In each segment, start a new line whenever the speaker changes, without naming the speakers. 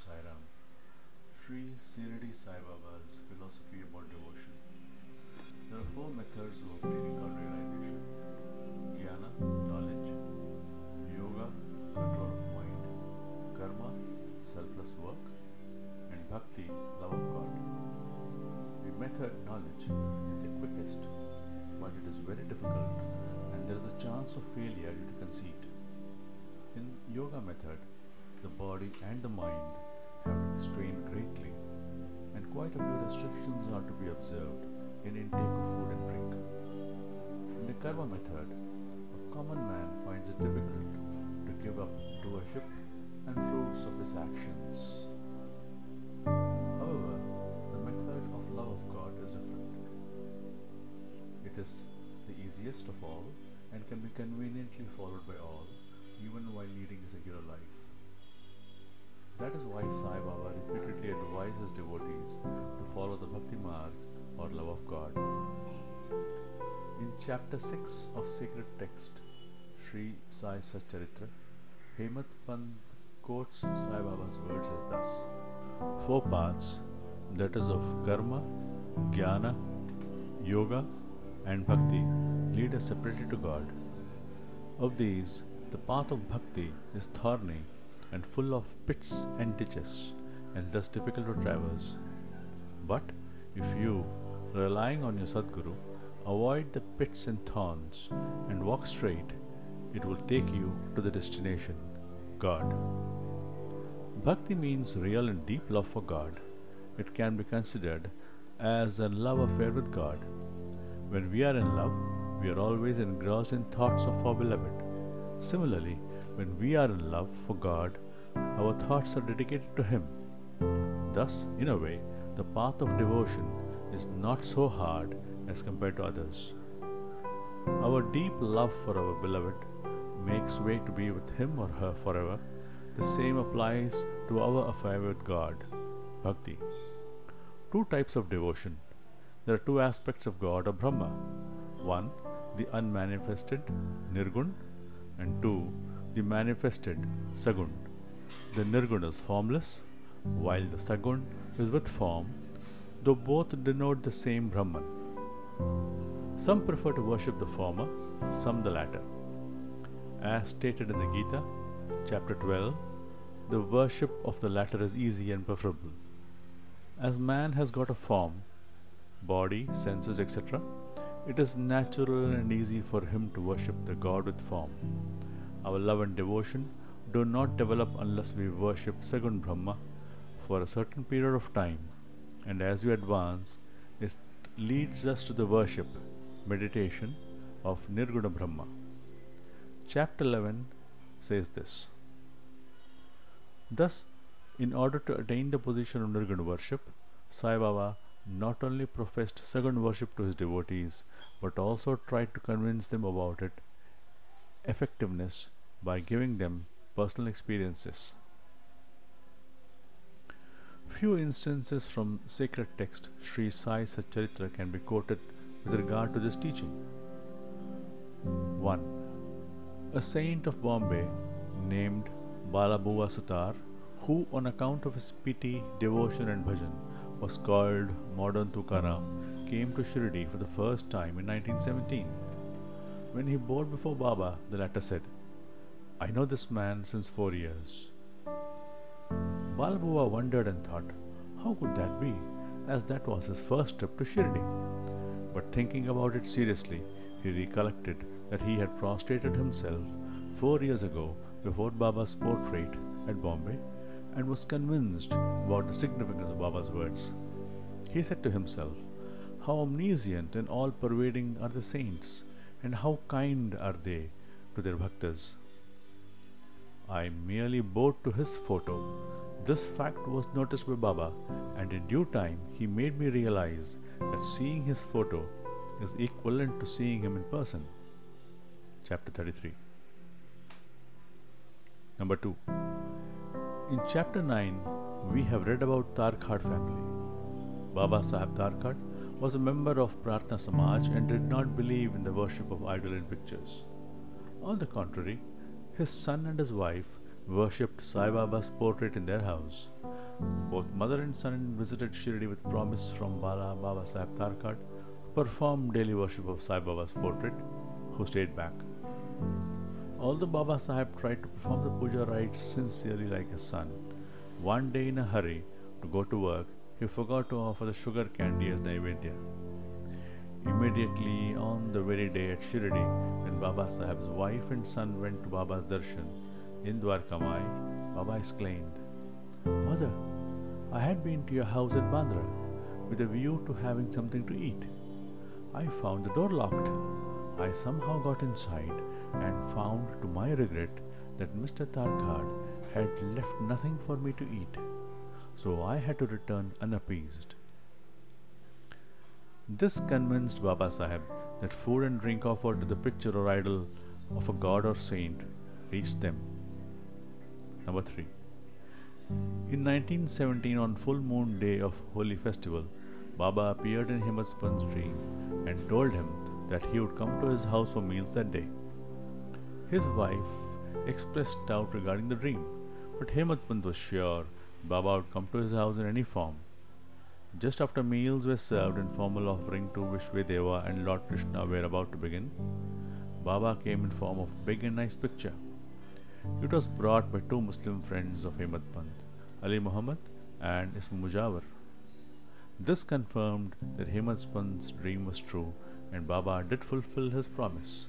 Sai Ram. Sri Shirdi Sai Baba's philosophy about devotion. There are four methods of obtaining God realization Jnana, knowledge, Yoga, control of mind, Karma, selfless work, and Bhakti, love of God. The method knowledge is the quickest, but it is very difficult and there is a chance of failure due to conceit. In yoga method, the body and the mind have to be strained greatly, and quite a few restrictions are to be observed in intake of food and drink. In the karma method, a common man finds it difficult to give up doership and fruits of his actions. However, the method of love of God is different. It is the easiest of all and can be conveniently followed by all, even while leading a secular life. That is why Sai Baba repeatedly advises devotees to follow the Bhakti Marg or love of God. In chapter 6 of sacred text, Sri Sai Satcharitra, Hemat Pant quotes Sai Baba's words as thus Four paths, that is of karma, jnana, yoga, and bhakti, lead us separately to God. Of these, the path of bhakti is thorny and full of pits and ditches, and thus difficult to traverse. But if you, relying on your Sadguru, avoid the pits and thorns and walk straight, it will take you to the destination, God. Bhakti means real and deep love for God. It can be considered as a love affair with God. When we are in love, we are always engrossed in thoughts of our beloved. Similarly, when we are in love for God, our thoughts are dedicated to Him. Thus, in a way, the path of devotion is not so hard as compared to others. Our deep love for our beloved makes way to be with him or her forever. The same applies to our affair with God, bhakti. Two types of devotion. There are two aspects of God or Brahma. One, the unmanifested, Nirgun, and two, the manifested, Sagun. The nirguna is formless, while the Sagun is with form, though both denote the same Brahman. Some prefer to worship the former, some the latter. As stated in the Gita, chapter 12, the worship of the latter is easy and preferable. As man has got a form, body, senses, etc., it is natural and easy for him to worship the God with form. Our love and devotion do not develop unless we worship Sagun Brahma for a certain period of time, and as we advance, it leads us to the worship, meditation of Nirguna Brahma. Chapter 11 says this Thus, in order to attain the position of Nirguna worship, Sai Baba not only professed Sagun worship to his devotees but also tried to convince them about its effectiveness by giving them personal experiences. Few instances from sacred text Sri Sai Satcharitra can be quoted with regard to this teaching. 1. A saint of Bombay named Balabua Sutar, who on account of his pity, devotion and bhajan was called Modern Tukaram, came to Shirdi for the first time in 1917. When he bowed before Baba, the latter said, I know this man since four years. Balabua wondered and thought, how could that be, as that was his first trip to Shirdi? But thinking about it seriously, he recollected that he had prostrated himself four years ago before Baba's portrait at Bombay and was convinced about the significance of Baba's words. He said to himself, How omniscient and all pervading are the saints, and how kind are they to their bhaktas. I merely bowed to his photo. This fact was noticed by Baba, and in due time he made me realize that seeing his photo is equivalent to seeing him in person. Chapter 33. Number 2. In chapter 9, we have read about Tarkad family. Baba Sahib Tarkad was a member of Prarthana Samaj and did not believe in the worship of idol and pictures. On the contrary, his son and his wife worshipped Sai Baba's portrait in their house. Both mother and son visited Shirdi with promise from Bala Baba Sahib Tarkad to perform daily worship of Sai Baba's portrait, who stayed back. Although Baba Sahib tried to perform the puja rites sincerely like his son, one day in a hurry to go to work, he forgot to offer the sugar candy as Naivedya. Immediately on the very day at Shirdi, when Baba Sahib's wife and son went to Baba's darshan in Dwarkamai, Baba exclaimed, Mother, I had been to your house at Bandra with a view to having something to eat. I found the door locked. I somehow got inside and found, to my regret, that Mr. Tarkad had left nothing for me to eat, so I had to return unappeased. This convinced Baba Sahib that food and drink offered to the picture or idol of a god or saint reached them. Number 3. In 1917, on full moon day of Holi Festival, Baba appeared in Himmat dream and told him that he would come to his house for meals that day. His wife expressed doubt regarding the dream, but Himmat was sure Baba would come to his house in any form. Just after meals were served and formal offering to Vishvedeva and Lord Krishna were about to begin, Baba came in form of big and nice picture. It was brought by two Muslim friends of Himmat Pant, Ali Muhammad and Ism Mujawar. This confirmed that Hemadpant's dream was true and Baba did fulfill his promise.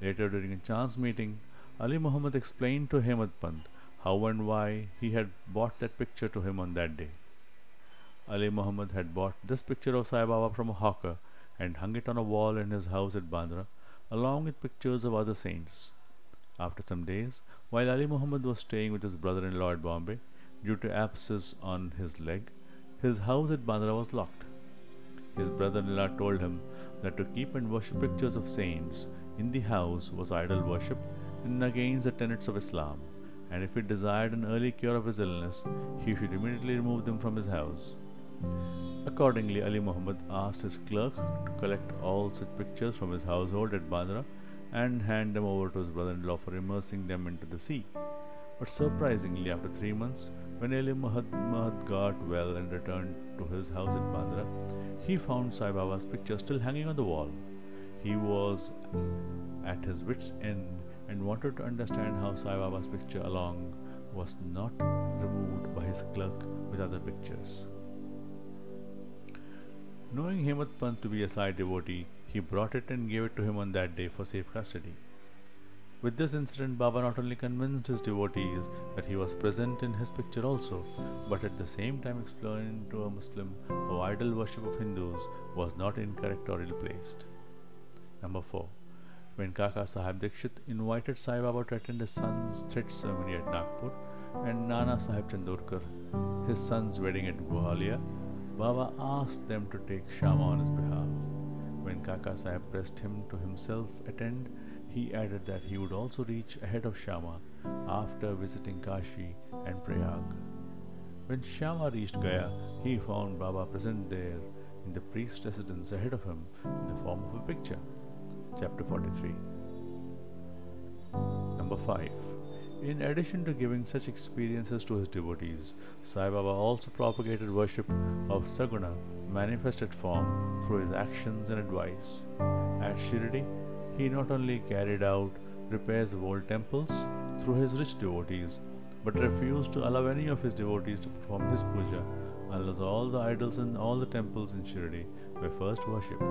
Later, during a chance meeting, Ali Muhammad explained to Himmat Pant how and why he had bought that picture to him on that day. Ali Muhammad had bought this picture of Sai Baba from a hawker and hung it on a wall in his house at Bandra, along with pictures of other saints. After some days, while Ali Muhammad was staying with his brother in law at Bombay, due to abscess on his leg, his house at Bandra was locked. His brother in law told him that to keep and worship pictures of saints in the house was idol worship and against the tenets of Islam, and if he desired an early cure of his illness, he should immediately remove them from his house. Accordingly, Ali Muhammad asked his clerk to collect all such pictures from his household at Bandra and hand them over to his brother in law for immersing them into the sea. But surprisingly, after three months, when Ali Muhammad got well and returned to his house at Bandra, he found Sai Baba's picture still hanging on the wall. He was at his wits' end and wanted to understand how Sai Baba's picture along was not removed by his clerk with other pictures. Knowing Hemadpant to be a Sai devotee, he brought it and gave it to him on that day for safe custody. With this incident, Baba not only convinced his devotees that he was present in his picture also, but at the same time explained to a Muslim how idol worship of Hindus was not incorrect or ill placed. Number 4. When Kaka Sahib Dikshit invited Sai Baba to attend his son's thread ceremony at Nagpur and Nana Sahib Chandorkar, his son's wedding at Gwalior, Baba asked them to take Shama on his behalf. When Kaka Sahib pressed him to himself attend, he added that he would also reach ahead of Shama after visiting Kashi and Prayag. When Shama reached Gaya, he found Baba present there in the priest's residence ahead of him in the form of a picture. Chapter 43. Number 5. In addition to giving such experiences to his devotees, Sai Baba also propagated worship of Saguna, manifested form, through his actions and advice. At Shirdi, he not only carried out repairs of old temples through his rich devotees, but refused to allow any of his devotees to perform his puja unless all the idols in all the temples in Shirdi were first worshipped.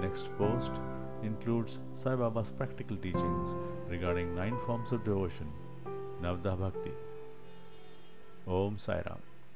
Next post includes Sai Baba's practical teachings regarding nine forms of devotion, Navadha Bhakti. Om Sai Ram.